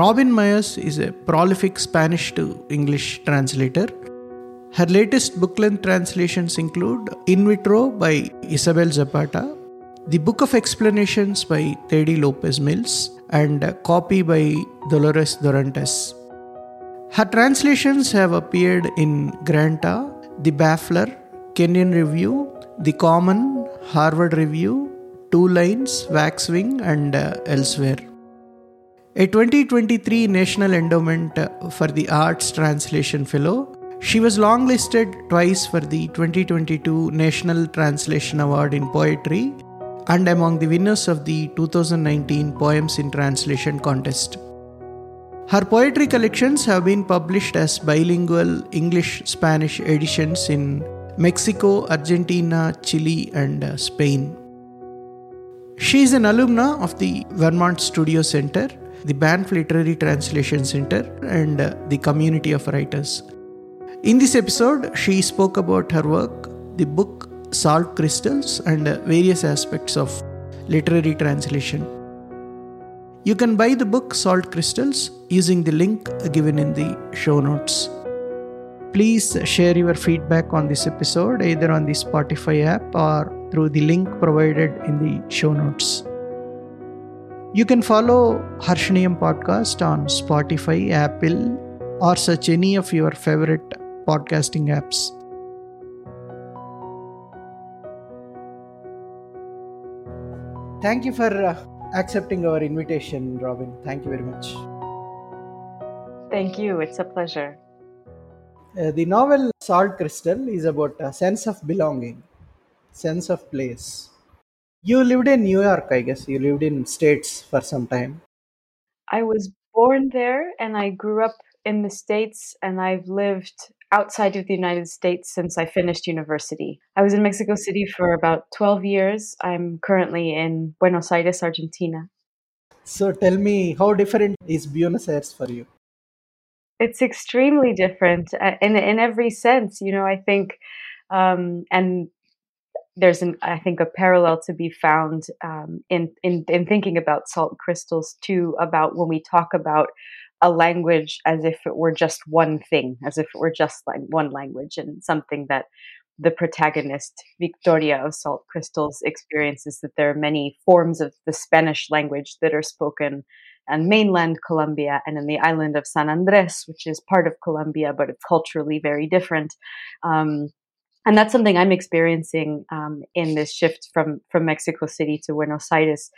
Robin Myers is a prolific Spanish to English translator. Her latest book length translations include In Vitro by Isabel Zapata, The Book of Explanations by Tedi López Mills, and Copy by Dolores Dorantes. Her translations have appeared in Granta, The Baffler, Kenyon Review, The Common, Harvard Review, Two Lines, Waxwing, and uh, elsewhere. A 2023 National Endowment for the Arts Translation Fellow, she was longlisted twice for the 2022 National Translation Award in Poetry and among the winners of the 2019 Poems in Translation contest. Her poetry collections have been published as bilingual English Spanish editions in Mexico, Argentina, Chile, and Spain. She is an alumna of the Vermont Studio Center, the Banff Literary Translation Center, and uh, the Community of Writers. In this episode, she spoke about her work, the book Salt Crystals, and uh, various aspects of literary translation. You can buy the book Salt Crystals using the link given in the show notes. Please share your feedback on this episode either on the Spotify app or through the link provided in the show notes. You can follow Harshaneeyam podcast on Spotify, Apple, or search any of your favorite podcasting apps. Thank you for uh, accepting our invitation, Robin. Thank you very much. Thank you. It's a pleasure. Uh, the novel Salt Crystal is about a sense of belonging, sense of place. You lived in New York, I guess. You lived in States for some time. I was born there and I grew up in the States and I've lived outside of the United States since I finished university. I was in Mexico City for about 12 years. I'm currently in Buenos Aires, Argentina. So tell me, how different is Buenos Aires for you? It's extremely different uh, in in every sense. You know, I think, um, and there's an I think a parallel to be found um, in in in thinking about salt crystals too. About when we talk about a language as if it were just one thing, as if it were just like one language, and something that the protagonist Victoria of Salt Crystals experiences that there are many forms of the Spanish language that are spoken on mainland Colombia and in the island of San Andres, which is part of Colombia, but it's culturally very different. Um, and that's something I'm experiencing um, in this shift from from Mexico City to Buenos Aires,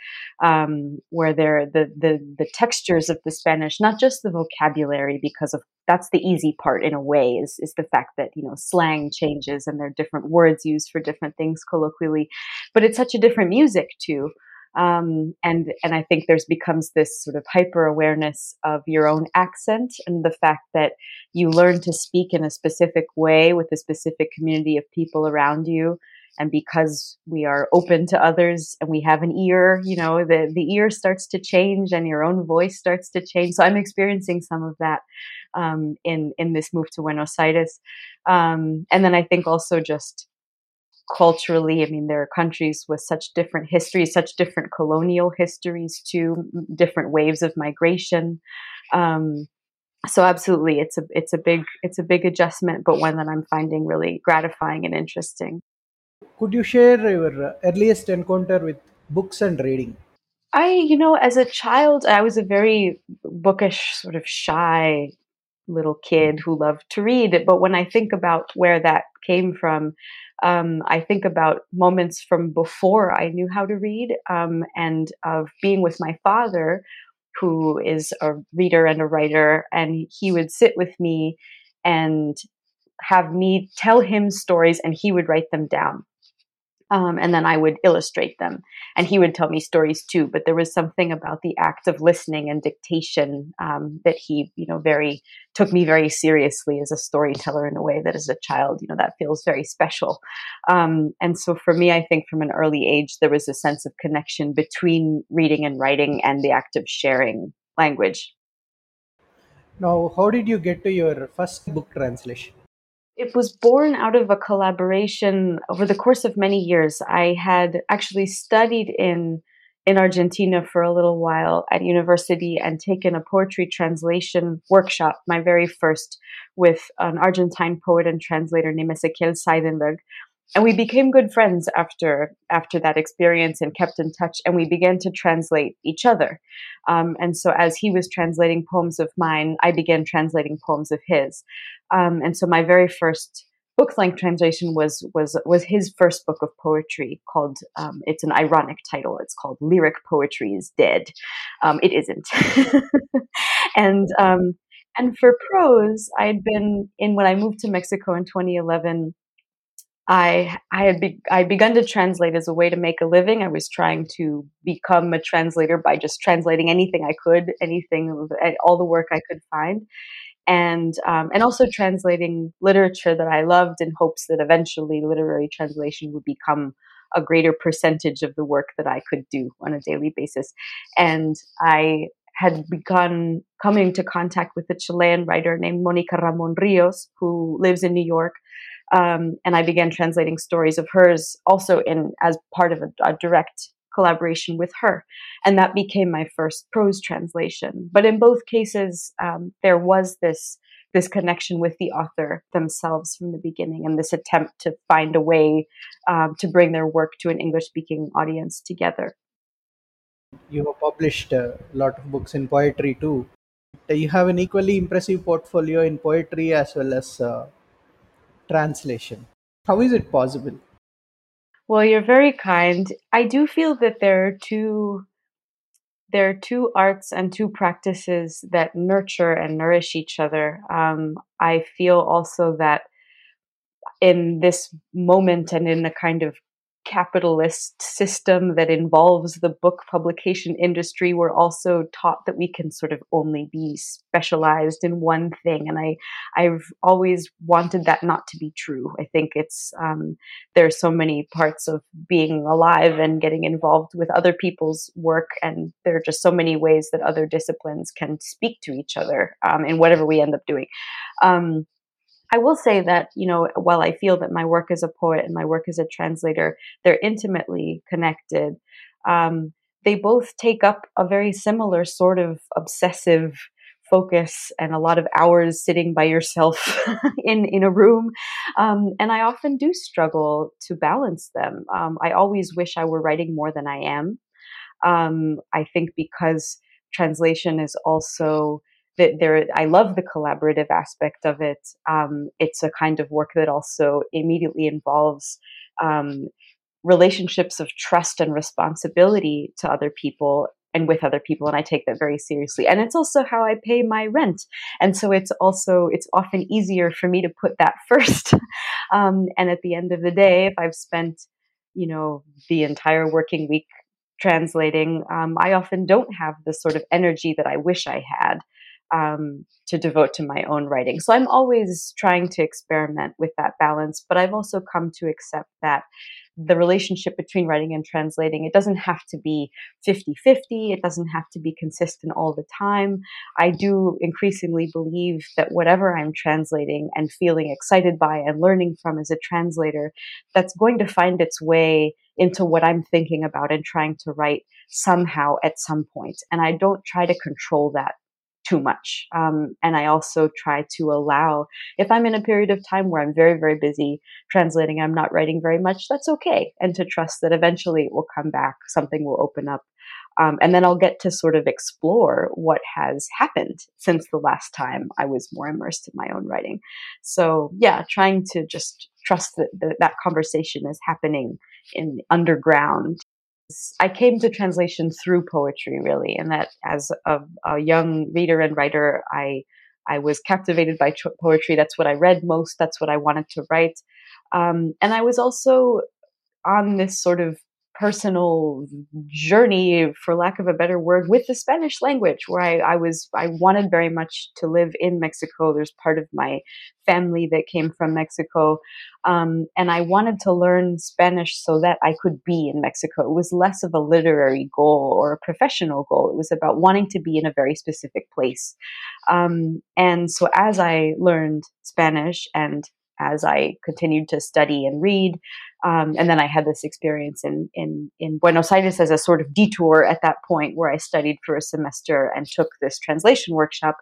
um, where there the the the textures of the Spanish, not just the vocabulary, because of that's the easy part in a way, is is the fact that you know slang changes and there are different words used for different things colloquially, but it's such a different music too. Um, and and I think there's becomes this sort of hyper awareness of your own accent and the fact that you learn to speak in a specific way with a specific community of people around you. And because we are open to others and we have an ear, you know, the, the ear starts to change and your own voice starts to change. So I'm experiencing some of that um, in in this move to Buenos Aires. Um, and then I think also just culturally. I mean, there are countries with such different histories, such different colonial histories too, different waves of migration. Um, so absolutely, it's a it's a big it's a big adjustment, but one that I'm finding really gratifying and interesting. Could you share your earliest encounter with books and reading? I, you know, as a child, I was a very bookish, sort of shy little kid who loved to read. But when I think about where that came from, um, I think about moments from before I knew how to read um, and of being with my father, who is a reader and a writer, and he would sit with me and have me tell him stories and he would write them down. Um, and then I would illustrate them. And he would tell me stories too. But there was something about the act of listening and dictation um, that he, you know, very took me very seriously as a storyteller in a way that, as a child, you know, that feels very special. Um, and so for me, I think from an early age there was a sense of connection between reading and writing and the act of sharing language. Now, how did you get to your first book translation? It was born out of a collaboration over the course of many years. I had actually studied in in Argentina for a little while at university and taken a poetry translation workshop, my very first, with an Argentine poet and translator named Ezequiel Zaidenwerg. And we became good friends after after that experience and kept in touch. And we began to translate each other. Um, and so, as he was translating poems of mine, I began translating poems of his. Um, and so, my very first book length translation was was was his first book of poetry called um, it's an ironic title it's called lyric poetry is dead um, it isn't and um, and for prose i had been in when i moved to mexico in 2011 I I had be, I begun to translate as a way to make a living. I was trying to become a translator by just translating anything I could, anything, all the work I could find and um, and also translating literature that I loved in hopes that eventually literary translation would become a greater percentage of the work that I could do on a daily basis. And I had begun coming into contact with a Chilean writer named Monica Ramon Rios, who lives in New York. Um, and I began translating stories of hers also in as part of a, a direct collaboration with her. And that became my first prose translation. But in both cases, um, there was this this connection with the author themselves from the beginning and this attempt to find a way um, to bring their work to an English speaking audience together. You have published a lot of books in poetry too. You have an equally impressive portfolio in poetry as well as uh, translation. How is it possible? Well, you're very kind. I do feel that there are two there are two arts and two practices that nurture and nourish each other. Um, I feel also that in this moment and in a kind of capitalist system that involves the book publication industry, we're also taught that we can sort of only be specialized in one thing. And I, I've always wanted that not to be true. I think it's, um, there are so many parts of being alive and getting involved with other people's work. And there are just so many ways that other disciplines can speak to each other um, in whatever we end up doing. Um, I will say that, you know, while I feel that my work as a poet and my work as a translator, they're intimately connected, um, they both take up a very similar sort of obsessive focus and a lot of hours sitting by yourself in in a room. Um, and i often do struggle to balance them. Um, i always wish i were writing more than i am. Um, i think because translation is also that there i love the collaborative aspect of it. Um, it's a kind of work that also immediately involves um, relationships of trust and responsibility to other people and with other people and i take that very seriously. And it's also how i pay my rent. And so it's also it's often easier for me to put that first. Um, and at the end of the day if i've spent you know the entire working week translating um, i often don't have the sort of energy that i wish i had um, to devote to my own writing. So I'm always trying to experiment with that balance, but I've also come to accept that the relationship between writing and translating it doesn't have to be 50-50 it doesn't have to be consistent all the time i do increasingly believe that whatever i'm translating and feeling excited by and learning from as a translator that's going to find its way into what i'm thinking about and trying to write somehow at some point. and i don't try to control that too much. Um, and I also try to allow, if I'm in a period of time where I'm very, very busy translating, I'm not writing very much, that's okay. And to trust that eventually it will come back, something will open up. Um, and then I'll get to sort of explore what has happened since the last time I was more immersed in my own writing. So, yeah, trying to just trust that, that that conversation is happening in underground I came to translation through poetry, really, and that as a, a young reader and writer, I I was captivated by poetry. That's what I read most. That's what I wanted to write, um, and I was also on this sort of personal journey, for lack of a better word, with the Spanish language, where I, I, was, I wanted very much to live in Mexico. There's part of my family that came from Mexico. Um, and I wanted to learn Spanish so that I could be in Mexico. It was less of a literary goal or a professional goal. It was about wanting to be in a very specific place. Um, and so as I learned Spanish and as I continued to study and read, Um, and then I had this experience in, in, in Buenos Aires as a sort of detour at that point where I studied for a semester and took this translation workshop.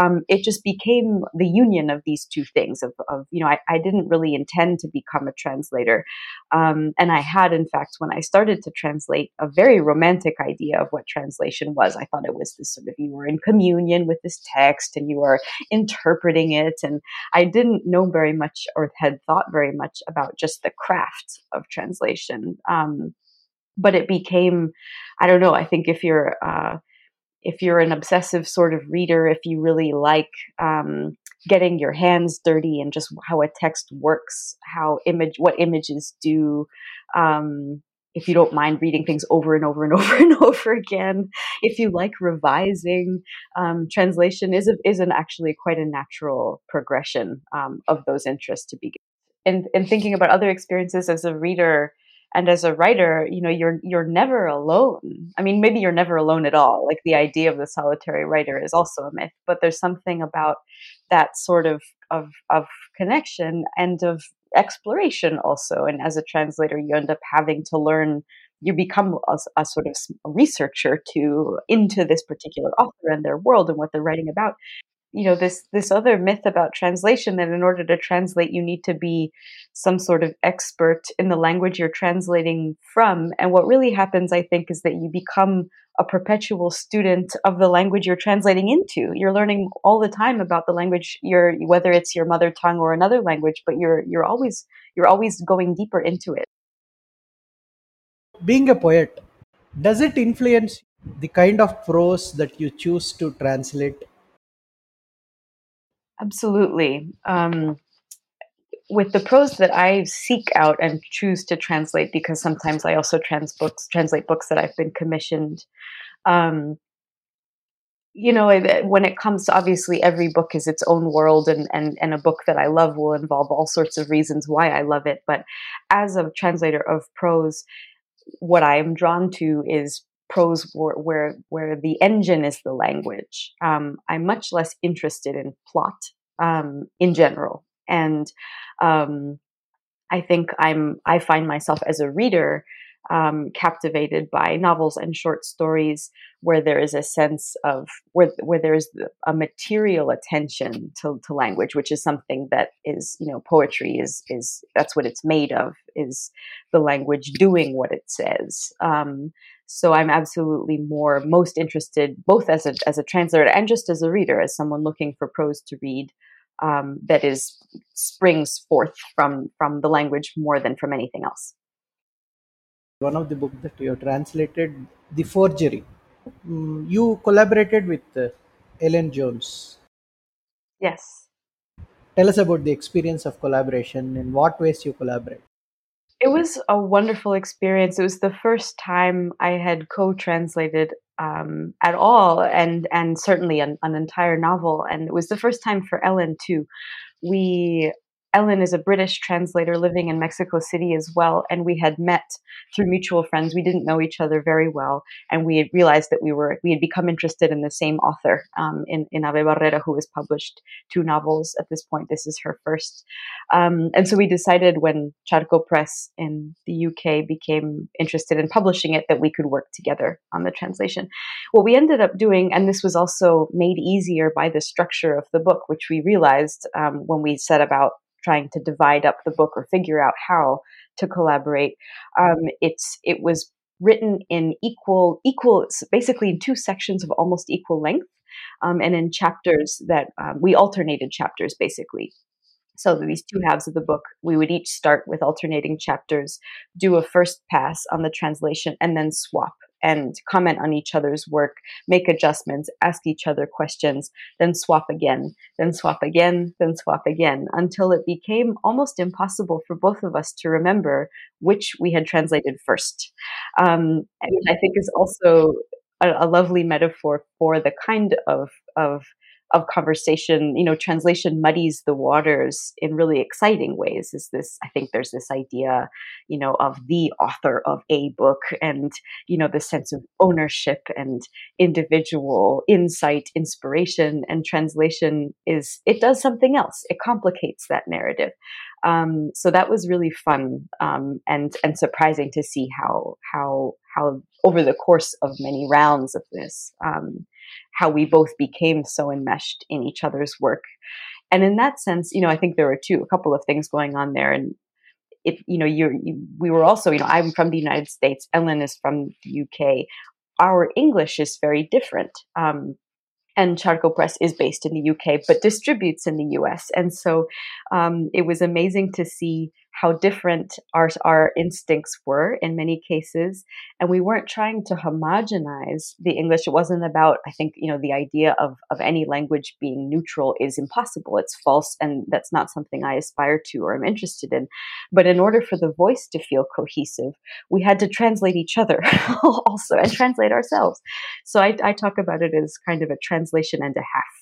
Um, it just became the union of these two things of, of you know, I, I didn't really intend to become a translator. Um, and I had, in fact, when I started to translate, a very romantic idea of what translation was. I thought it was this sort of, you were in communion with this text and you were interpreting it. And I didn't know very much or had thought very much about just the craft of translation. Um, but it became, I don't know, I think if you're, uh, if you're an obsessive sort of reader, if you really like um, getting your hands dirty and just how a text works, how image, what images do, um, if you don't mind reading things over and over and over and over again, if you like revising, um, translation is a, is an actually quite a natural progression um, of those interests to begin. And, and thinking about other experiences as a reader and as a writer, you know, you're you're never alone. I mean, maybe you're never alone at all. Like the idea of the solitary writer is also a myth, but there's something about that sort of of of connection and of exploration also. And as a translator, you end up having to learn. You become a, a sort of researcher to into this particular author and their world and what they're writing about you know this this other myth about translation that in order to translate you need to be some sort of expert in the language you're translating from. And what really happens i think is that you become a perpetual student of the language you're translating into. You're learning all the time about the language you're whether it's your mother tongue or another language but you're you're always you're always going deeper into it. Being a poet does it influence the kind of prose that you choose to translate Absolutely. Um, with the prose that I seek out and choose to translate, because sometimes I also trans books, translate books that I've been commissioned. Um, you know, when it comes to obviously every book is its own world, and, and, and a book that I love will involve all sorts of reasons why I love it. But as a translator of prose, what I am drawn to is prose where, where, the engine is the language. Um, I'm much less interested in plot um, in general, and um, I think I'm I find myself as a reader um, captivated by novels and short stories where there is a sense of where where there is a material attention to, to language, which is something that is you know poetry is is that's what it's made of is the language doing what it says. So I'm absolutely more most interested both as a as a translator and just as a reader, as someone looking for prose to read. Um, that is springs forth from from the language more than from anything else one of the books that you have translated, The Forgery. Mm, you collaborated with uh, Ellen Jones. Yes. Tell us about the experience of collaboration. In what ways you collaborate? It was a wonderful experience. It was the first time I had co-translated um, at all, and and certainly an, an entire novel. And it was the first time for Ellen too. We Ellen is a British translator living in Mexico City as well, and we had met through mutual friends. We didn't know each other very well, and we had realized that we were we had become interested in the same author um, in in Ave Barrera, who has published two novels at this point. This is her first, um, and so we decided when Charco Press in the UK became interested in publishing it that we could work together on the translation. What we ended up doing, and this was also made easier by the structure of the book, which we realized um, when we set about trying to divide up the book or figure out how to collaborate. Um, it's it was written in equal equal basically in two sections of almost equal length, um, and in chapters that um, we alternated chapters basically. So these two halves of the book, we would each start with alternating chapters, do a first pass on the translation, and then swap and comment on each other's work, make adjustments, ask each other questions, then swap again, then swap again, then swap again, until it became almost impossible for both of us to remember which we had translated first. Um, and I think is also a, a lovely metaphor for the kind of of of conversation you know translation muddies the waters in really exciting ways is this i think there's this idea you know of the author of a book and you know the sense of ownership and individual insight inspiration and translation is it does something else. It complicates that narrative. Um, so that was really fun um, and and surprising to see how how how over the course of many rounds of this, um, how we both became so enmeshed in each other's work. And in that sense, you know, I think there were two, a couple of things going on there. And if, you know, you're, you, we were also, you know, I'm from the United States, Ellen is from the UK. Our English is very different. Um, and Charco Press is based in the UK, but distributes in the US. And so um, it was amazing to see how different our, our instincts were in many cases. And we weren't trying to homogenize the English. It wasn't about, I think, you know, the idea of, of any language being neutral is impossible. It's false. And that's not something I aspire to or am interested in. But in order for the voice to feel cohesive, we had to translate each other also and translate ourselves. So I, I talk about it as kind of a translation and a half.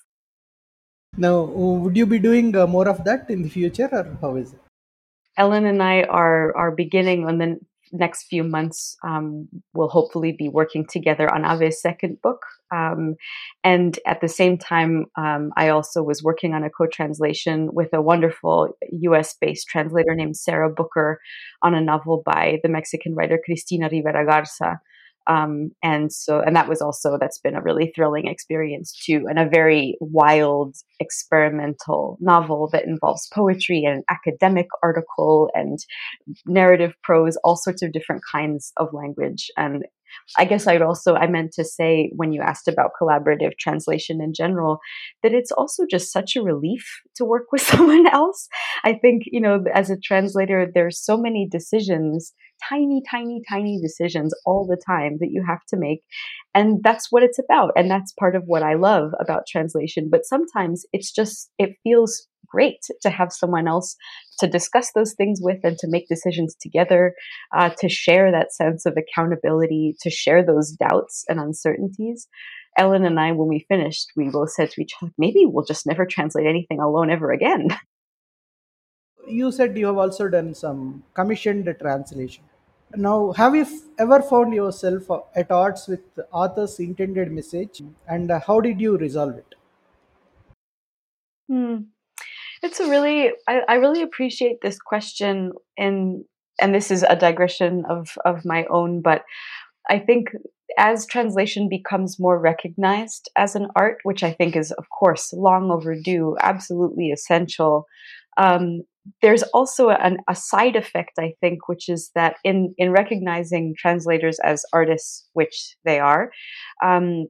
Now, would you be doing uh, more of that in the future, or how is it? Ellen and I are are beginning on the next few months. Um, we'll hopefully be working together on Ave's second book, um, and at the same time, um, I also was working on a co-translation with a wonderful U.S.-based translator named Sarah Booker on a novel by the Mexican writer Cristina Rivera Garza. Um, and so, and that was also, that's been a really thrilling experience too, and a very wild experimental novel that involves poetry and academic article and narrative prose, all sorts of different kinds of language. And I guess I'd also, I meant to say when you asked about collaborative translation in general, that it's also just such a relief to work with someone else. I think, you know, as a translator, there's so many decisions, tiny, tiny, tiny decisions all the time that you have to make. And that's what it's about. And that's part of what I love about translation. But sometimes it's just, it feels great to have someone else to discuss those things with and to make decisions together, uh, to share that sense of accountability, to share those doubts and uncertainties. Ellen and I, when we finished, we both said to each other, maybe we'll just never translate anything alone ever again. You said you have also done some commissioned translation. Now, have you f- ever found yourself uh, at odds with the author's intended message and uh, how did you resolve it? Hmm. It's a really, I, I really appreciate this question, and and this is a digression of of my own, but I think as translation becomes more recognized as an art, which I think is, of course, long overdue, absolutely essential. Um, there's also an, a side effect, I think, which is that in in recognizing translators as artists, which they are, um,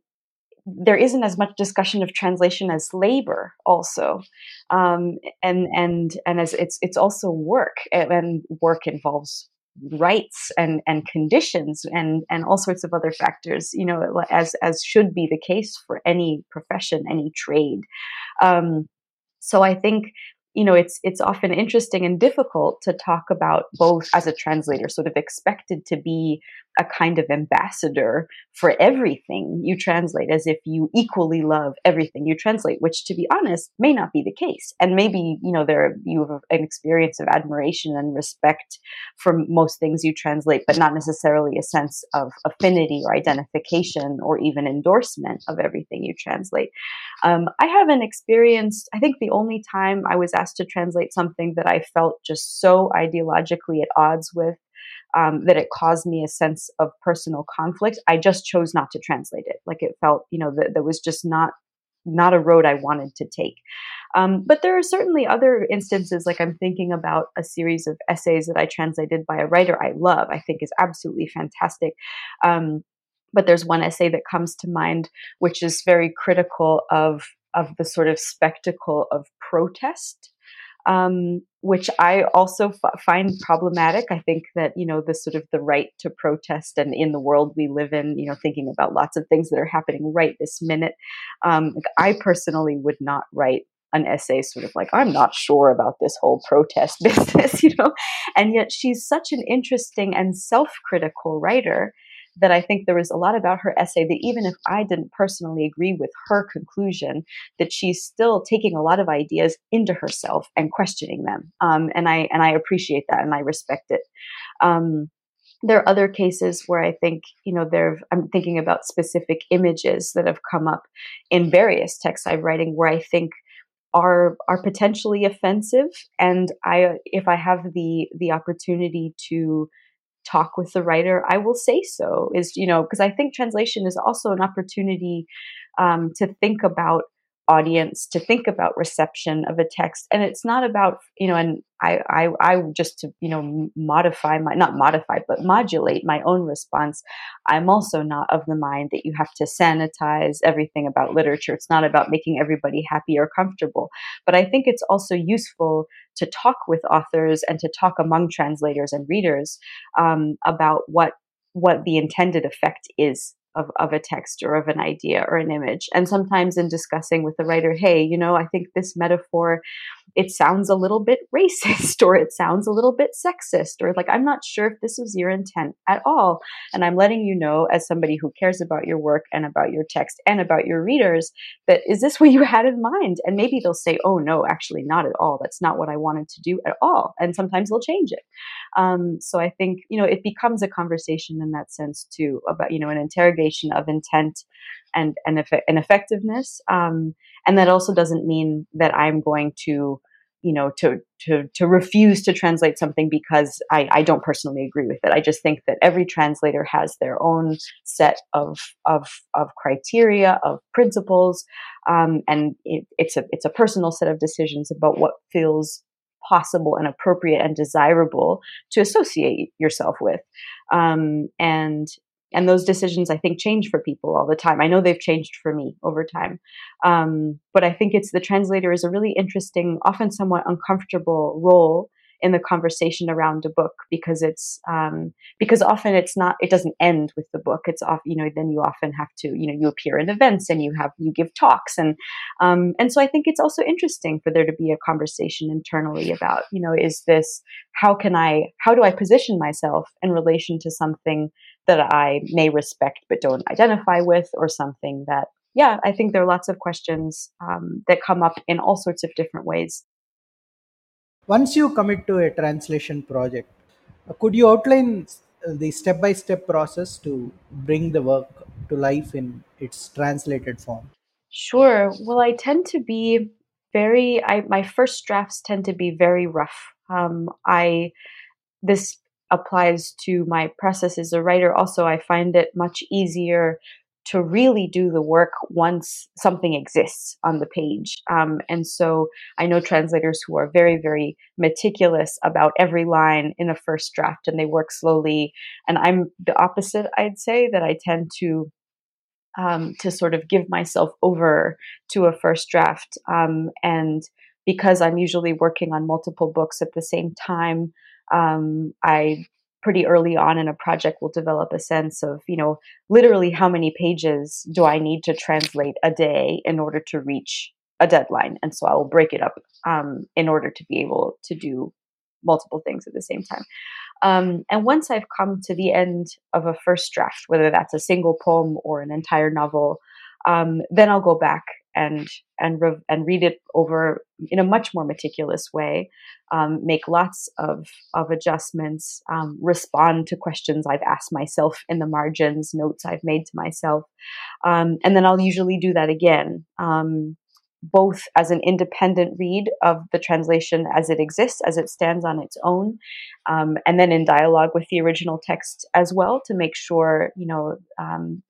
there isn't as much discussion of translation as labor also. Um, and and and as it's it's also work and work involves rights and and conditions and and all sorts of other factors you know as as should be the case for any profession any trade. Um, so i think you know it's it's often interesting and difficult to talk about both as a translator sort of expected to be a kind of ambassador for everything you translate as if you equally love everything you translate which to be honest may not be the case. And maybe you know there you have an experience of admiration and respect for most things you translate but not necessarily a sense of affinity or identification or even endorsement of everything you translate. Um, i haven't experienced i think the only time i was asked to translate something that i felt just so ideologically at odds with um, that it caused me a sense of personal conflict, I just chose not to translate it. Like it felt, you know, that there was just not not a road I wanted to take. Um, but there are certainly other instances, like I'm thinking about a series of essays that I translated by a writer I love, I think is absolutely fantastic. Um, but there's one essay that comes to mind, which is very critical of of the sort of spectacle of protest um, which I also f- find problematic. I think that you know the sort of the right to protest, and in the world we live in, you know, thinking about lots of things that are happening right this minute. Um, I personally would not write an essay sort of like i'm not sure about this whole protest business you know and yet she's such an interesting and self-critical writer that I think there was a lot about her essay that even if I didn't personally agree with her conclusion, that she's still taking a lot of ideas into herself and questioning them. Um, and I and I appreciate that and I respect it. Um, there are other cases where I think, you know, there I'm thinking about specific images that have come up in various texts I'm writing where I think are are potentially offensive and i if i have the the opportunity to talk with the writer i will say so is you know because i think translation is also an opportunity um, to think about audience to think about reception of a text. And it's not about you know and i i, I just to you know modify my not modify but modulate my own response. I'm also not of the mind that you have to sanitize everything about literature. It's not about making everybody happy or comfortable. But i think it's also useful to talk with authors and to talk among translators and readers um, about what what the intended effect is of, of a text or of an idea or an image. And sometimes in discussing with the writer, hey, you know, I think this metaphor it sounds a little bit racist or it sounds a little bit sexist or like I'm not sure if this was your intent at all. And I'm letting you know as somebody who cares about your work and about your text and about your readers that is this what you had in mind? And maybe they'll say, oh no, actually not at all. That's not what I wanted to do at all. And sometimes they'll change it. Um, so I think, you know, it becomes a conversation in that sense too about, you know, an interrogation of intent and and, eff- and effectiveness. Um, and that also doesn't mean that I'm going to you know to to to refuse to translate something because I, I don't personally agree with it. I just think that every translator has their own set of of of criteria of principles, um, and it, it's a it's a personal set of decisions about what feels possible and appropriate and desirable to associate yourself with. Um, and and those decisions i think change for people all the time. I know they've changed for me over time. Um, but i think it's the translator is a really interesting often somewhat uncomfortable role in the conversation around a book because it's um, because often it's not it doesn't end with the book. It's off you know then you often have to you know you appear in events and you have you give talks and um, and so I think it's also interesting for there to be a conversation internally about you know is this how can I how do I position myself in relation to something that I may respect but don't identify with or something that yeah, I think there are lots of questions um, that come up in all sorts of different ways once you commit to a translation project, could you outline the step by step process to bring the work to life in its translated form? Sure. Well, I tend to be very, I, my first drafts tend to be very rough. Um, I, this applies to my process as a writer. Also, I find it much easier to really do the work once something exists on the page. Um, and so I know translators who are very, very meticulous about every line in a first draft and they work slowly. And I'm the opposite, I'd say, that I tend to. Um, to sort of give myself over to a first draft. Um, and because I'm usually working on multiple books at the same time, um, I pretty early on in a project will develop a sense of, you know, literally how many pages do I need to translate a day in order to reach a deadline. And so I will break it up um, in order to be able to do multiple things at the same time. Um, and once I've come to the end of a first draft, whether that's a single poem or an entire novel, um, then I'll go back and and re- and read it over in a much more meticulous way, um, make lots of of adjustments, um, respond to questions I've asked myself in the margins, notes I've made to myself, um, and then I'll usually do that again. Um, both as an independent read of the translation as it exists, as it stands on its own, um, and then in dialogue with the original text as well to make sure, you know, um,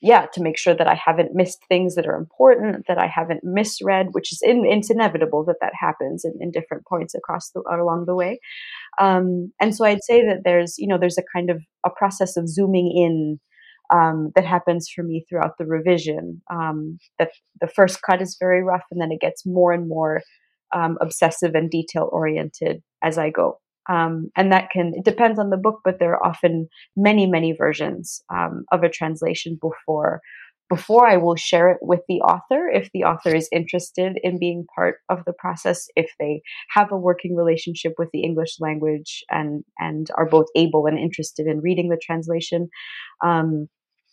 yeah, to make sure that I haven't missed things that are important, that I haven't misread, which is in, it's inevitable that that happens in, in different points across the along the way. Um, and so I'd say that there's you know there's a kind of a process of zooming in um, that happens for me throughout the revision. Um, that the first cut is very rough, and then it gets more and more um, obsessive and detail oriented as I go. Um, and that can it depends on the book but there are often many many versions um, of a translation before before i will share it with the author if the author is interested in being part of the process if they have a working relationship with the english language and and are both able and interested in reading the translation. Um,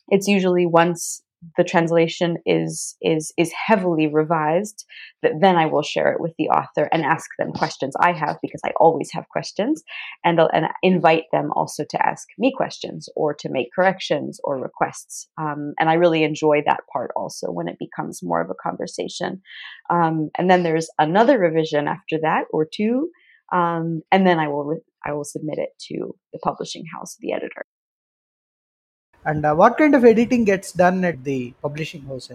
it's usually once the translation is is is heavily revised that then i will share it with the author and ask them questions i have because i always have questions and and invite them also to ask me questions or to make corrections or requests. Um, and i really enjoy that part also when it becomes more of a conversation. Um, and then there's another revision after that or two um, and then i will re- i will submit it to the publishing house the editor and uh, what kind of editing gets done at the publishing house?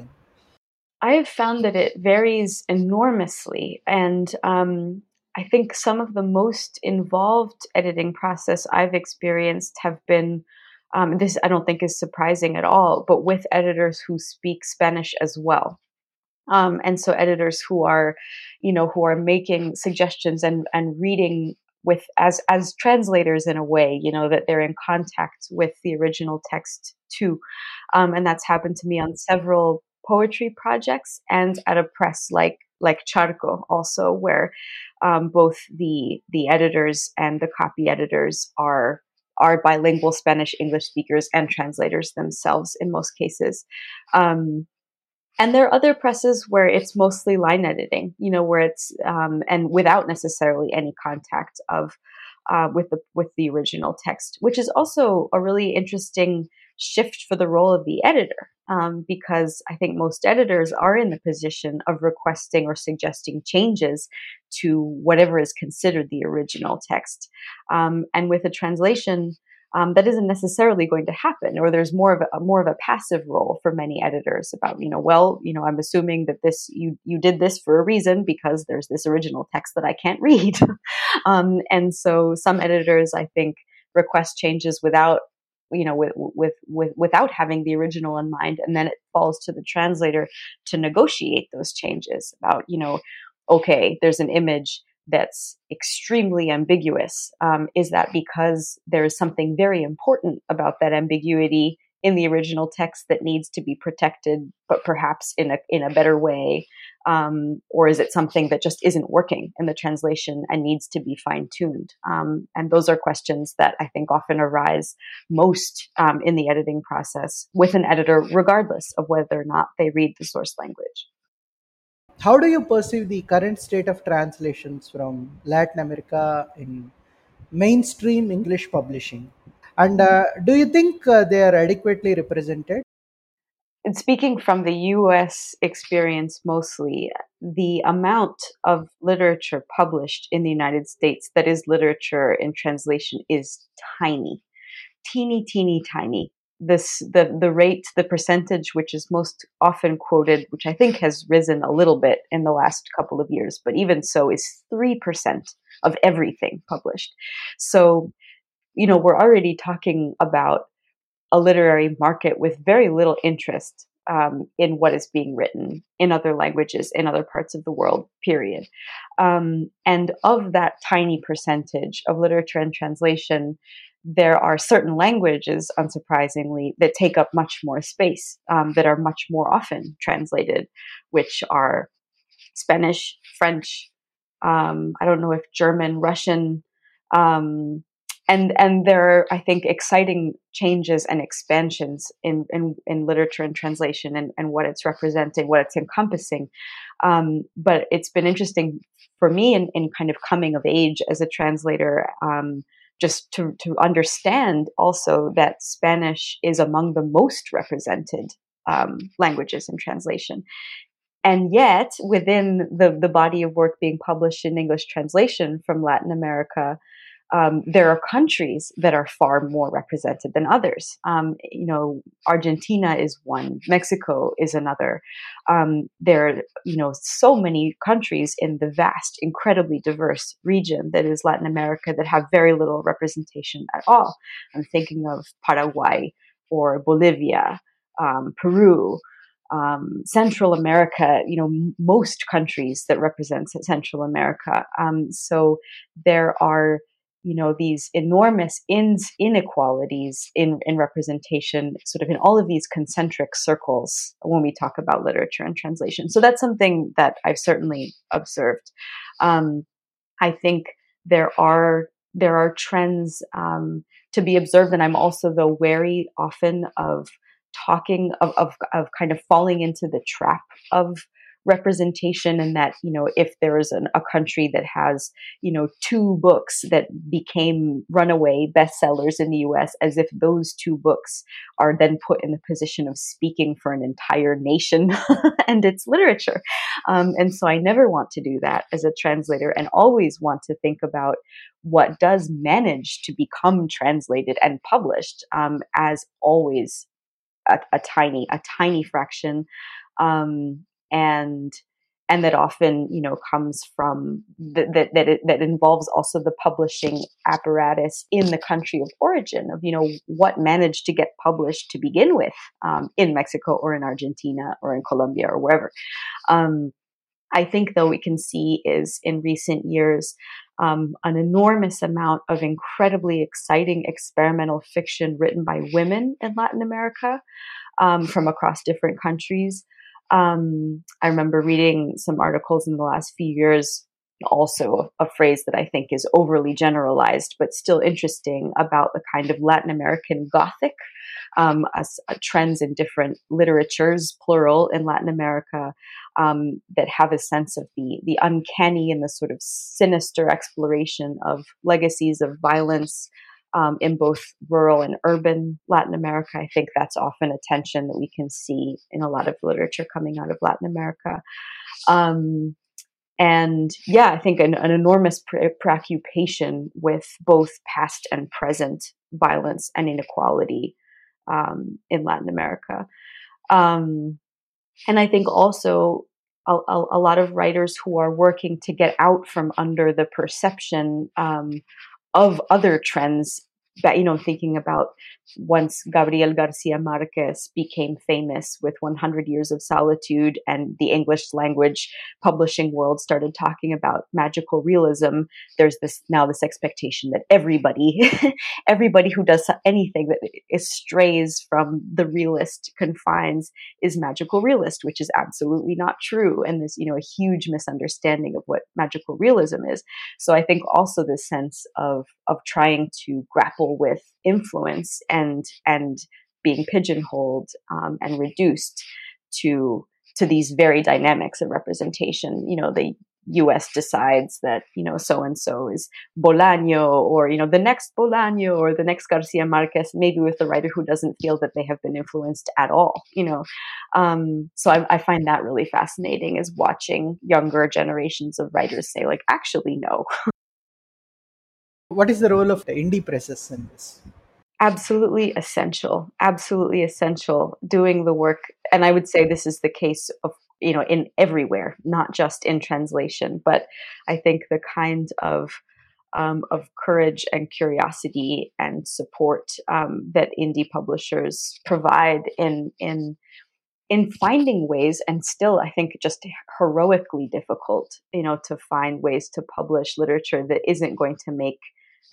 I have found that it varies enormously. And um, I think some of the most involved editing process I've experienced have been um, this I don't think is surprising at all, but with editors who speak Spanish as well. Um, and so editors who are, you know, who are making suggestions and, and reading with as as translators in a way you know that they're in contact with the original text too. Um, and that's happened to me on several poetry projects and at a press like like charco also where um, both the the editors and the copy editors are are bilingual spanish english speakers and translators themselves in most cases. Um, and there are other presses where it's mostly line editing, you know, where it's um, and without necessarily any contact of uh, with the with the original text, which is also a really interesting shift for the role of the editor, um, because I think most editors are in the position of requesting or suggesting changes to whatever is considered the original text, um, and with a translation um, that isn't necessarily going to happen or there's more of a more of a passive role for many editors about you know well you know i'm assuming that this you you did this for a reason because there's this original text that i can't read. Um, and so some editors i think request changes without you know with, with with without having the original in mind and then it falls to the translator to negotiate those changes about you know okay there's an image that's extremely ambiguous. Um, is that because there is something very important about that ambiguity in the original text that needs to be protected, but perhaps in a in a better way, um, or is it something that just isn't working in the translation and needs to be fine tuned? Um, and those are questions that I think often arise most um, in the editing process with an editor, regardless of whether or not they read the source language. How do you perceive the current state of translations from Latin America in mainstream English publishing? And uh, do you think uh, they are adequately represented? And speaking from the US experience mostly, the amount of literature published in the United States that is literature in translation is tiny. Teeny, teeny, tiny this the the rate the percentage which is most often quoted which i think has risen a little bit in the last couple of years but even so is 3% of everything published. So you know we're already talking about a literary market with very little interest um, in what is being written in other languages in other parts of the world period. Um, and of that tiny percentage of literature and translation there are certain languages, unsurprisingly, that take up much more space, um, that are much more often translated, which are Spanish, French, um, I don't know if German, Russian, um, and and there are, I think, exciting changes and expansions in in, in literature and translation and, and what it's representing, what it's encompassing. Um, but it's been interesting for me in, in kind of coming of age as a translator um, just to, to understand also that Spanish is among the most represented um, languages in translation. And yet, within the, the body of work being published in English translation from Latin America, um, there are countries that are far more represented than others. Um, you know, Argentina is one, Mexico is another. Um, there are, you know, so many countries in the vast, incredibly diverse region that is Latin America that have very little representation at all. I'm thinking of Paraguay or Bolivia, um, Peru. Um, Central America, you know, m- most countries that represent Central America. Um, so there are you know these enormous ins inequalities in in representation sort of in all of these concentric circles when we talk about literature and translation. So that's something that i've certainly observed. Um, i think there are there are trends um, to be observed and i'm also though wary often of talking of, of of kind of falling into the trap of representation and that you know if there is an, a country that has you know two books that became runaway bestsellers in the US as if those two books are then put in the position of speaking for an entire nation and its literature. Um, and so I never want to do that as a translator and always want to think about what does manage to become translated and published um, as always a, a, tiny a tiny fraction. Um, and and that often you know comes from the, that that it, that involves also the publishing apparatus in the country of origin of you know what managed to get published to begin with um, in Mexico or in Argentina or in Colombia or wherever. Um, I think though we can see is in recent years um, an enormous amount of incredibly exciting experimental fiction written by women in Latin America um, from across different countries. Um, I remember reading some articles in the last few years, also a, phrase that I think is overly generalized, but still interesting about the kind of Latin American Gothic um, as, uh, trends in different literatures, plural, in Latin America. Um, that have a sense of the the uncanny and the sort of sinister exploration of legacies of violence um, in both rural and urban Latin America. I think that's often a tension that we can see in a lot of literature coming out of Latin America. Um, and yeah, I think an, an enormous pre- preoccupation with both past and present violence and inequality um, in Latin America. Um, and I think also a, a, a, lot of writers who are working to get out from under the perception um, of other trends you know thinking about once Gabriel Garcia Marquez became famous with 100 Years of Solitude and the English language publishing world started talking about magical realism, there's this now this expectation that everybody, everybody who does anything that strays from the realist confines is magical realist, which is absolutely not true. And there's, you know, a huge misunderstanding of what magical realism is. So I think also this sense of, of trying to grapple with influence and and being pigeonholed um, and reduced to to these very dynamics of representation. You know, the U.S. decides that you know so and so is Bolaño, or you know the next Bolaño, or the next Garcia Marquez, maybe with a writer who doesn't feel that they have been influenced at all. You know, um, so I, I find that really fascinating, is watching younger generations of writers say, like, actually, no. What is the role of the indie presses in this? absolutely essential absolutely essential doing the work and i would say this is the case of you know in everywhere not just in translation but i think the kind of um, of courage and curiosity and support um, that indie publishers provide in in in finding ways and still i think just heroically difficult you know to find ways to publish literature that isn't going to make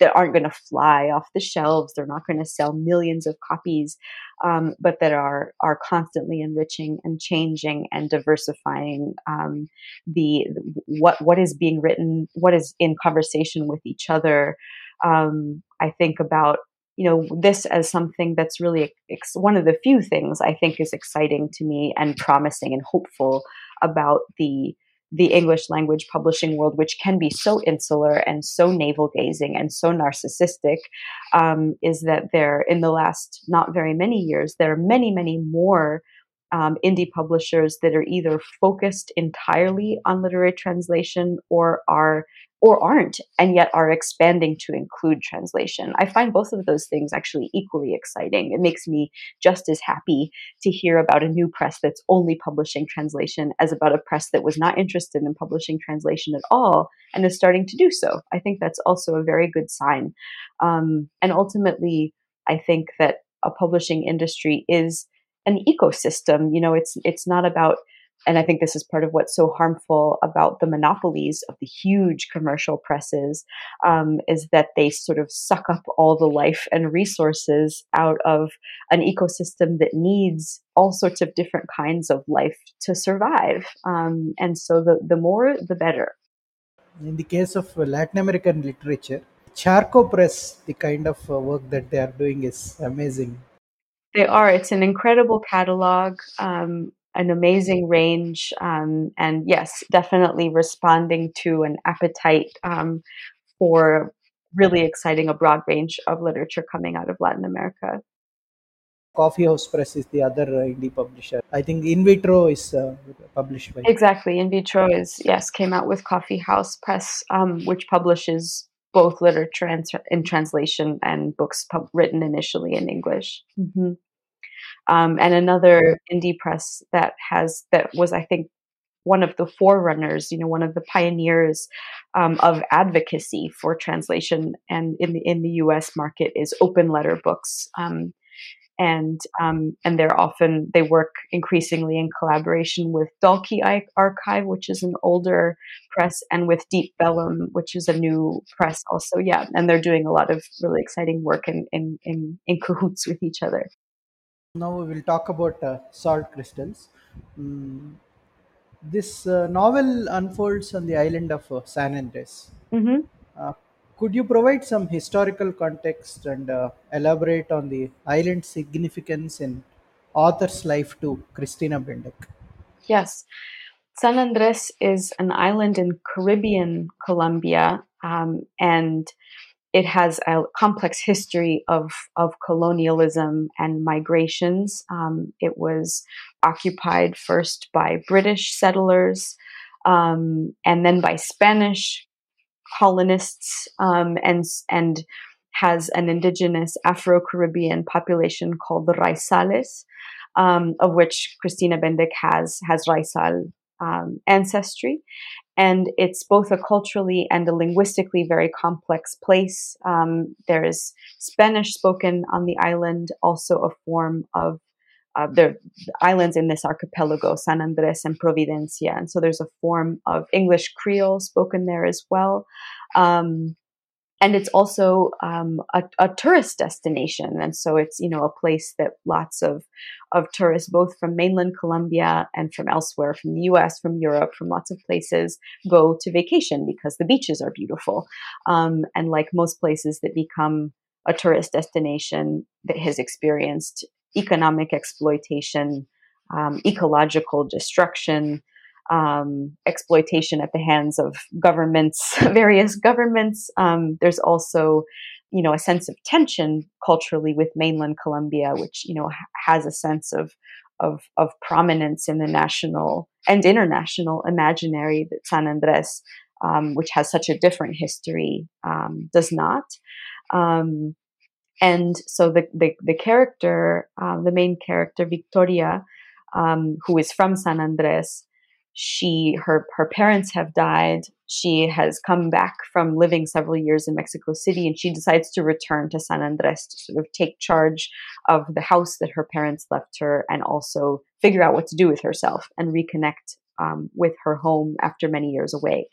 that aren't going to fly off the shelves. They're not going to sell millions of copies, um, but that are are constantly enriching and changing and diversifying um, the what what is being written, what is in conversation with each other. Um, I think about you know this as something that's really ex- one of the few things I think is exciting to me and promising and hopeful about the the English language publishing world, which can be so insular and so navel gazing and so narcissistic, um, is that there, in the last not very many years, there are many, many more um, indie publishers that are either focused entirely on literary translation or are or aren't and yet are expanding to include translation. I find both of those things actually equally exciting. It makes me just as happy to hear about a new press that's only publishing translation as about a press that was not interested in publishing translation at all and is starting to do so. I think that's also a very good sign. Um, and ultimately, I think that a publishing industry is an ecosystem. You know, it's it's not about and I think this is part of what's so harmful about the monopolies of the huge commercial presses um, is that they sort of suck up all the life and resources out of an ecosystem that needs all sorts of different kinds of life to survive. Um, and so the, the more, the better. In the case of Latin American literature, Charco Press, the kind of uh, work that they are doing is amazing They are. It's an incredible catalog, um, an amazing range, um, and yes, definitely responding to an appetite um, for really exciting a broad range of literature coming out of Latin America. Coffee House Press is the other uh, indie publisher. I think In Vitro is uh, published by. Exactly. In Vitro is, yes, came out with Coffee House Press, um, which publishes both literature and in translation and books pub- written initially in English. Mm-hmm. Um, and another indie press that has, that was, I think, one of the forerunners, you know, one of the pioneers um, of advocacy for translation and in the in the U.S. market is Open Letter Books, um, and um, and they're often they work increasingly in collaboration with Dalkey Archive, which is an older press, and with Deep Vellum, which is a new press also. Yeah, and they're doing a lot of really exciting work in in in, in cahoots with each other. Now we will talk about uh, salt crystals. Mm, this uh, novel unfolds on the island of uh, San Andres. Mm-hmm. Uh, could you provide some historical context and uh, elaborate on the island's significance in author's life to Cristina Bendek? Yes. San Andres is an island in Caribbean Colombia, um, and it has a complex history of, of colonialism and migrations. Um, it was occupied first by British settlers um, and then by Spanish colonists um, and and has an indigenous Afro-Caribbean population called the Raizales, um, of which Cristina Bendek has has Raizal um, ancestry, and it's both a culturally and a linguistically very complex place. Um, there is Spanish spoken on the island, also a form of uh, the islands in this archipelago, San Andres and Providencia. And so there's a form of English Creole spoken there as well. Um, and it's also um, a, a, tourist destination, and so it's you know a place that lots of of tourists, both from mainland Colombia and from elsewhere, from the U.S., from Europe, from lots of places, go to vacation because the beaches are beautiful. Um, and like most places that become a tourist destination that has experienced economic exploitation, um, ecological destruction, um, exploitation at the hands of governments, various governments. Um, there's also, you know, a sense of tension culturally with mainland Colombia, which you know has a sense of of of prominence in the national and international imaginary that San Andres, um, which has such a different history, um, does not. Um, and so the the, the character, uh, the main character, Victoria, um, who is from San Andres, she her her parents have died. She has come back from living several years in Mexico City, and she decides to return to San Andres to sort of take charge of the house that her parents left her, and also figure out what to do with herself and reconnect um, with her home after many years away.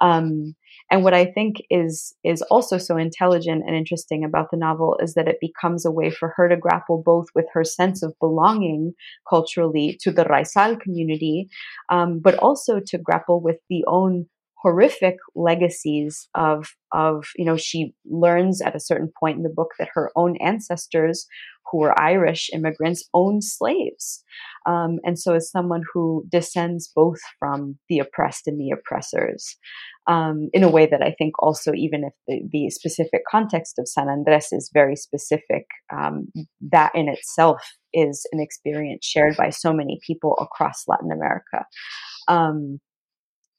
Um, and what I think is is also so intelligent and interesting about the novel is that it becomes a way for her to grapple both with her sense of belonging culturally to the Raizal community, um, but also to grapple with the own horrific legacies of of you know she learns at a certain point in the book that her own ancestors who were irish immigrants owned slaves um, and so as someone who descends both from the oppressed and the oppressors um, in a way that I think also, even if the, the, specific context of San Andres is very specific, um, that in itself is an experience shared by so many people across Latin America.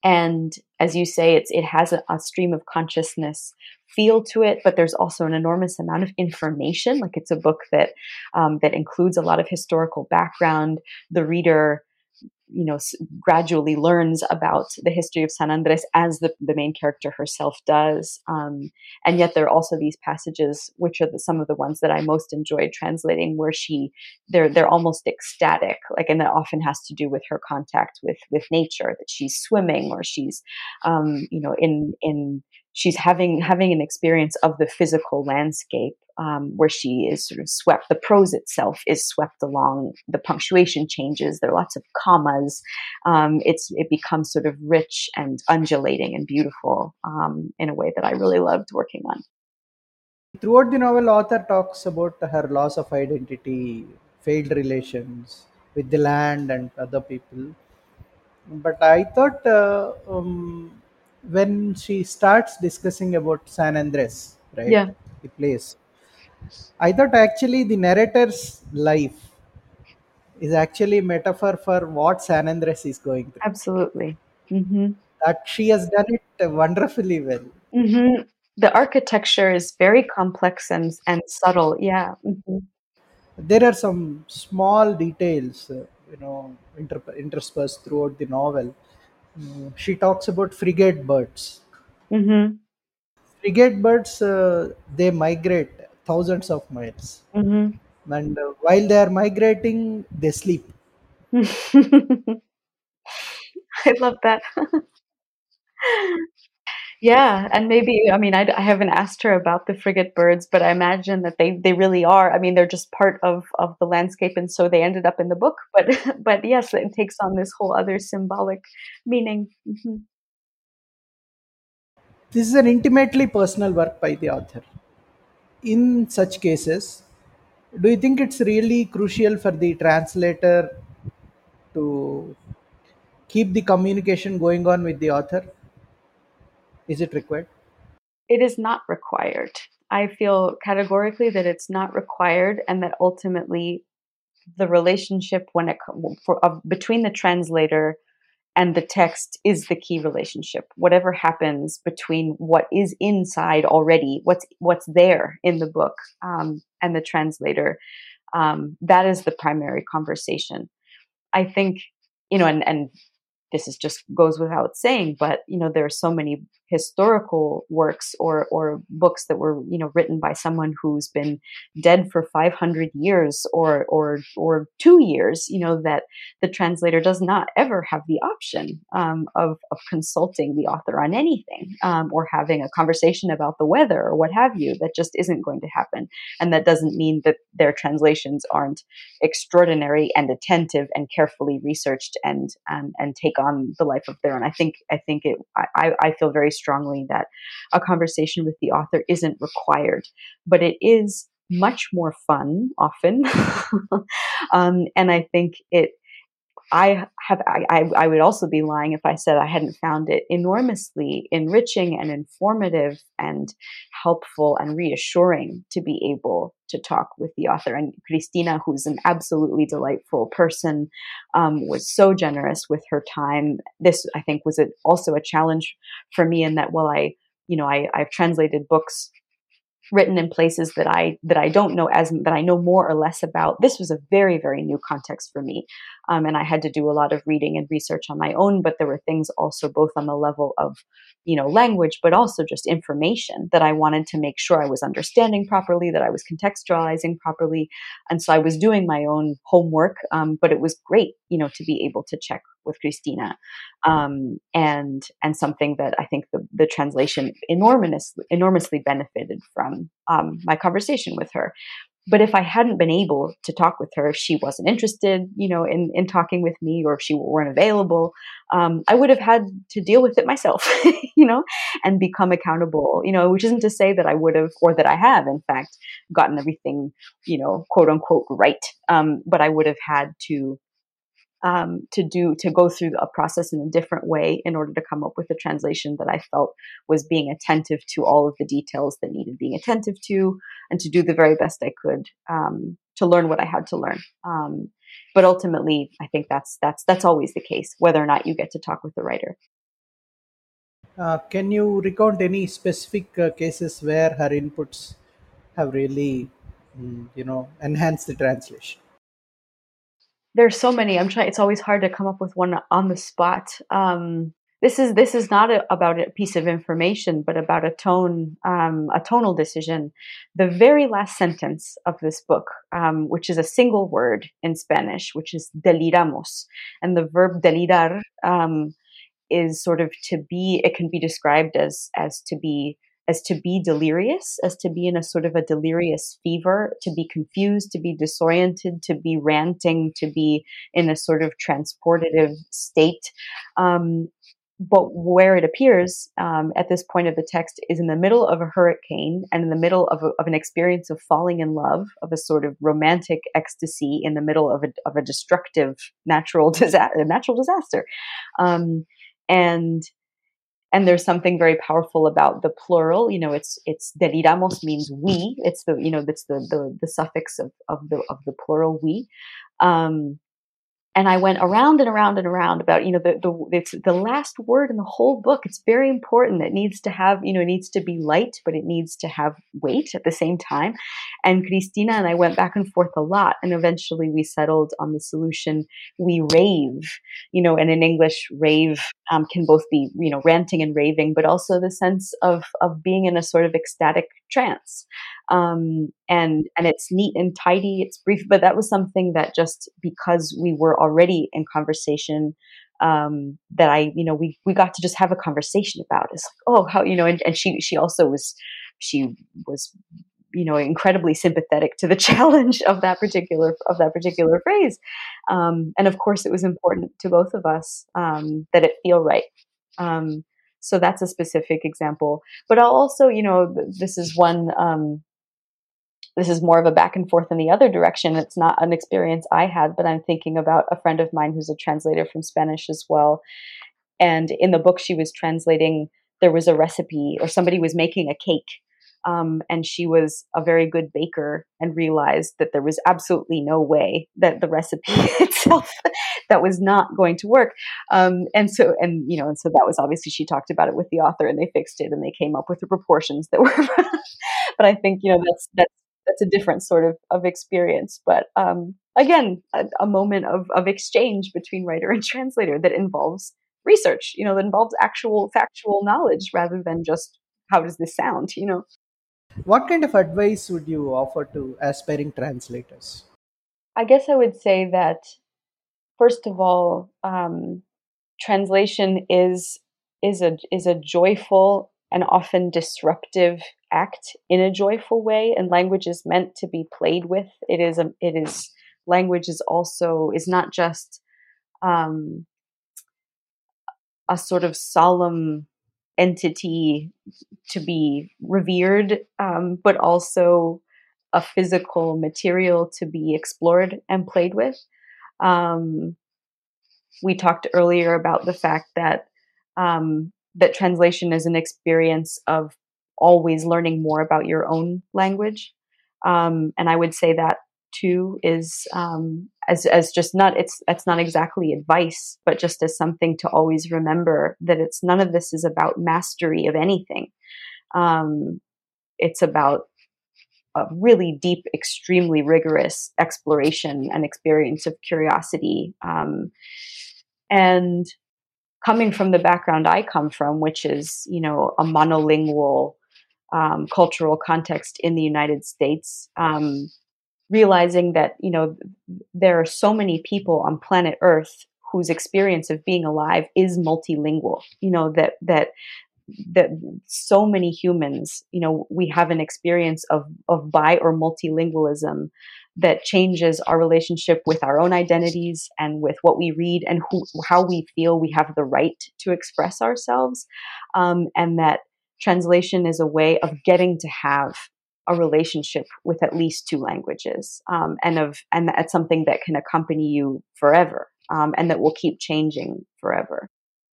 And as you say, it's it has a, a, stream of consciousness feel to it, but there's also an enormous amount of information. Like it's a book that um, that includes a lot of historical background. The reader you know gradually learns about the history of San Andres as the, the main character herself does um, and yet there are also these passages which are the, some of the ones that I most enjoyed translating where she they're they're almost ecstatic like and that often has to do with her contact with with nature that she's swimming or she's um, you know in in she's having having an experience of the physical landscape um, where she is sort of swept. The prose itself is swept along. The punctuation changes. There are lots of commas. Um, it's it becomes sort of rich and undulating and beautiful um, in a way that I really loved working on. Throughout the novel, author talks about her loss of identity, failed relations with the land and other people. But I thought uh, um, when she starts discussing about San Andres, right, Yeah, the place, I thought actually the narrator's life is actually a metaphor for what San Andres is going through. absolutely. hmm That she has done it wonderfully well. Mm-hmm. The architecture is very complex and and subtle. Yeah. hmm There are some small details, uh, you know, inter- interspersed throughout the novel. She talks about frigate birds. hmm Frigate birds, uh, they migrate thousands of miles, hmm and uh, while they are migrating, they sleep. I love that. Yeah, and maybe I mean, I I haven't asked her about the frigate birds, but I imagine that they they really are. I mean, they're just part of of the landscape, and so they ended up in the book. But but yes, it takes on this whole other symbolic meaning. Mhm. This is an intimately personal work by the author. In such cases, do you think it's really crucial for the translator to keep the communication going on with the author? Is it required? It is not required. I feel categorically that it's not required, and that ultimately the relationship when it for, of, between the translator and the text is the key relationship whatever happens between what is inside already what's what's there in the book um, and the translator um, that is the primary conversation i think you know and and this is just goes without saying but you know there are so many historical works or or books that were you know written by someone who's been dead for 500 years or or or 2 years you know that the translator does not ever have the option um, of of consulting the author on anything um, or having a conversation about the weather or what have you. That just isn't going to happen. And that doesn't mean that their translations aren't extraordinary and attentive and carefully researched and and and take on the life of their own. I think I think it I, I feel very strongly that a conversation with the author isn't required, but it is much more fun often. um, and I think it I have I, I would also be lying if I said I hadn't found it enormously enriching and informative and helpful and reassuring to be able to talk with the author. And Cristina, who's an absolutely delightful person, um, was so generous with her time. This I think was a, also a challenge for me in that while I you know I, I've translated books written in places that I that I don't know as that I know more or less about. This was a very very new context for me, um, and I had to do a lot of reading and research on my own. But there were things also both on the level of you know language, but also just information that I wanted to make sure I was understanding properly, that I was contextualizing properly, and so I was doing my own homework. Um, but it was great, you know, to be able to check with Cristina, um, and and something that I think the, the translation enormously enormously benefited from um, my conversation with her. But if I hadn't been able to talk with her, if she wasn't interested, you know, in, in talking with me, or if she weren't available, um, I would have had to deal with it myself, you know, and become accountable, you know, which isn't to say that I would have, or that I have, in fact, gotten everything, you know, quote unquote, right. Um, but I would have had to um, to do to go through a process in a different way in order to come up with a translation that I felt was being attentive to all of the details that needed being attentive to, and to do the very best I could um, to learn what I had to learn. Um, but ultimately, I think that's that's that's always the case, whether or not you get to talk with the writer. Uh, can you recount any specific uh, cases where her inputs have really, mm, you know, enhanced the translation? There's so many. I'm trying. It's always hard to come up with one on the spot. Um, this is this is not a, about a piece of information, but about a tone, um, a tonal decision. The very last sentence of this book, um, which is a single word in Spanish, which is deliramos, and the verb delirar um, is sort of to be. It can be described as as to be as to be delirious, as to be in a sort of a delirious fever, to be confused, to be disoriented, to be ranting, to be in a sort of transportative state. Um, but where it appears um, at this point of the text is in the middle of a hurricane and in the middle of, a, of an experience of falling in love, of a sort of romantic ecstasy in the middle of a, of a destructive natural, disa- natural disaster. Um, and and there's something very powerful about the plural you know it's it's deliramos means we it's the you know that's the the, the suffix of, of the of the plural we. Um, and I went around and around and around about, you know, the, the, it's the last word in the whole book. It's very important. It needs to have, you know, it needs to be light, but it needs to have weight at the same time. And Cristina and I went back and forth a lot. And eventually we settled on the solution. We rave, you know, and in English, rave um, can both be, you know, ranting and raving, but also the sense of, of being in a sort of ecstatic trance um, and and it's neat and tidy. It's brief, but that was something that just because we were already in conversation, um, that I you know we we got to just have a conversation about. It's like oh how you know, and, and she she also was she was you know incredibly sympathetic to the challenge of that particular of that particular phrase um, and of course it was important to both of us um, that it feel right um, so that's a specific example but i'll also you know this is one um, this is more of a back and forth in the other direction. It's not an experience I had, but I'm thinking about a friend of mine who's a translator from Spanish as well. And in the book she was translating, there was a recipe, or somebody was making a cake. Um, and she was a very good baker and realized that there was absolutely no way that the recipe itself that was not going to work um, and so and you know and so that was obviously she talked about it with the author and they fixed it and they came up with the proportions that were but i think you know that's that's that's a different sort of, of experience. But um, again, a, a, moment of, of exchange between writer and translator that involves research, you know, that involves actual factual knowledge rather than just how does this sound, you know. What kind of advice would you offer to aspiring translators? I guess I would say that, first of all, um, translation is is a is a joyful and often disruptive act in a joyful way and language is meant to be played with. It is a, it is language is also is not just um, a sort of solemn entity to be revered um, but also a physical material to be explored and played with. Um, we talked earlier about the fact that um, that translation is an experience of always learning more about your own language. Um, and I would say that too is um, as as just not it's that's not exactly advice, but just as something to always remember that it's none of this is about mastery of anything. Um, it's about a really deep, extremely rigorous exploration and experience of curiosity. Um, and coming from the background I come from, which is, you know, a monolingual um, cultural context in the United States, um, realizing that, you know, there are so many people on planet Earth whose experience of being alive is multilingual, you know, that, that, that so many humans, you know, we have an experience of, of bi or multilingualism that changes our relationship with our own identities and with what we read and who, how we feel we have the right to express ourselves. Um, and that translation is a way of getting to have a relationship with at least two languages um, and of and that's something that can accompany you forever um, and that will keep changing forever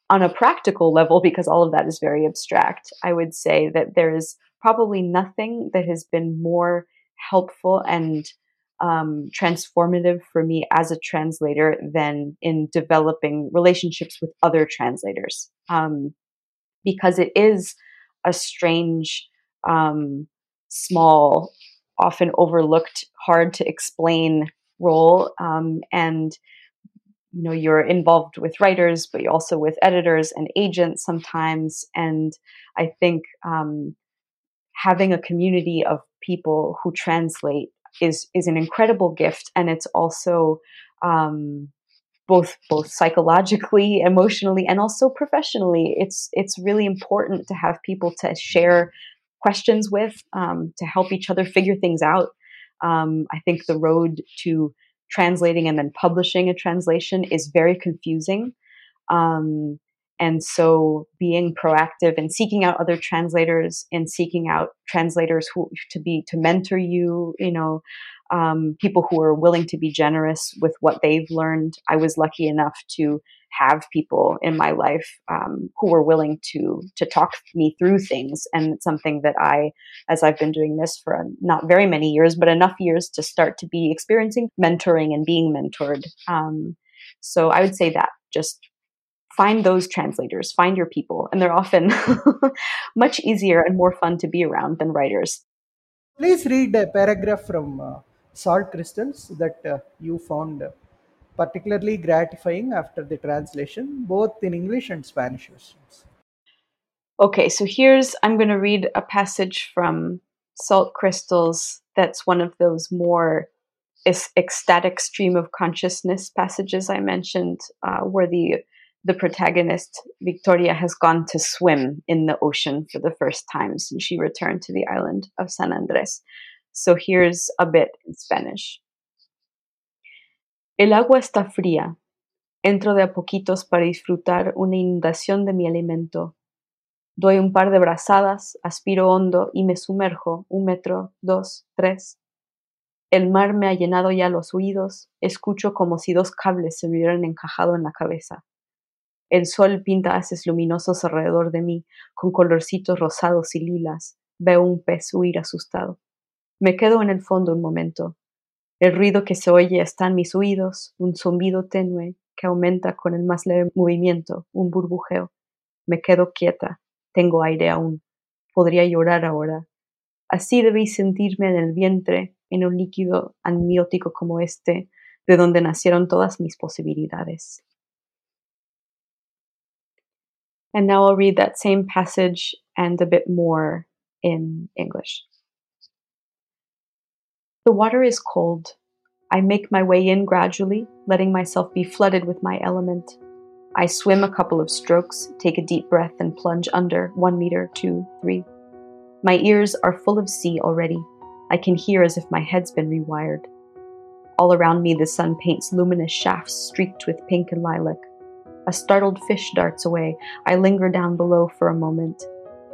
on a practical level because all of that is very abstract i would say that there is probably nothing that has been more helpful and um, transformative for me as a translator than in developing relationships with other translators. Um, because it is a strange um, small often overlooked hard to explain role um, and you know you're involved with writers but you're also with editors and agents sometimes and i think um, having a community of people who translate is is an incredible gift, and it's also um, both both psychologically, emotionally, and also professionally. It's it's really important to have people to share questions with, um, to help each other figure things out. Um, I think the road to translating and then publishing a translation is very confusing. Um, and so being proactive and seeking out other translators and seeking out translators who to be to mentor you you know um, people who are willing to be generous with what they've learned. I was lucky enough to have people in my life um, who were willing to to talk me through things. And it's something that i as i've been doing this for not very many years but enough years to start to be experiencing mentoring and being mentored. Um, so i would say that just find those translators find your people and they're often much easier and more fun to be around than writers please read a paragraph from uh, salt crystals that uh, you found particularly gratifying after the translation, both in English and Spanish versions. Okay, so here's I'm going to read a passage from Salt Crystals that's one of those more ecstatic stream of consciousness passages I mentioned, uh, where the the protagonist Victoria has gone to swim in the ocean for the first time since she returned to the island of San Andres. So here's a bit in Spanish. El agua está fría. Entro de a poquitos para disfrutar una inundación de mi alimento. Doy un par de brazadas, aspiro hondo y me sumerjo un metro, dos, tres. El mar me ha llenado ya los oídos, escucho como si dos cables se me hubieran encajado en la cabeza. El sol pinta haces luminosos alrededor de mí, con colorcitos rosados y lilas. Veo un pez huir asustado. Me quedo en el fondo un momento, el ruido que se oye está en mis oídos, un zumbido tenue que aumenta con el más leve movimiento, un burbujeo. Me quedo quieta, tengo aire aún. Podría llorar ahora. Así debí sentirme en el vientre, en un líquido amniótico como este, de donde nacieron todas mis posibilidades. And now I'll read that same passage and a bit more in English. The water is cold. I make my way in gradually, letting myself be flooded with my element. I swim a couple of strokes, take a deep breath, and plunge under one meter, two, three. My ears are full of sea already. I can hear as if my head's been rewired. All around me, the sun paints luminous shafts streaked with pink and lilac. A startled fish darts away. I linger down below for a moment.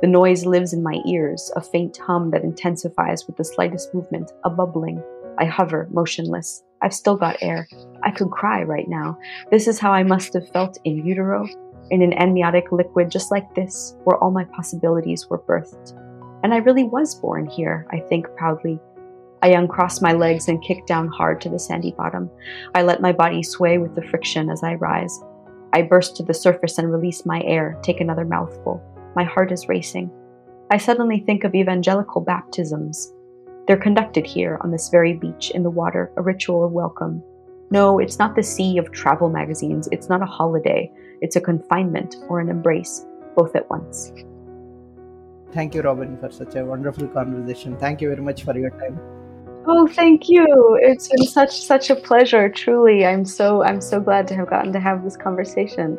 The noise lives in my ears, a faint hum that intensifies with the slightest movement, a bubbling. I hover, motionless. I've still got air. I could cry right now. This is how I must have felt in utero, in an amniotic liquid just like this, where all my possibilities were birthed. And I really was born here, I think proudly. I uncross my legs and kick down hard to the sandy bottom. I let my body sway with the friction as I rise. I burst to the surface and release my air, take another mouthful. My heart is racing. I suddenly think of evangelical baptisms. They're conducted here on this very beach in the water, a ritual of welcome. No, it's not the sea of travel magazines. It's not a holiday. It's a confinement or an embrace, both at once. Thank you, Robin, for such a wonderful conversation. Thank you very much for your time. Oh, thank you. It's been such such a pleasure. Truly, I'm so I'm so glad to have gotten to have this conversation.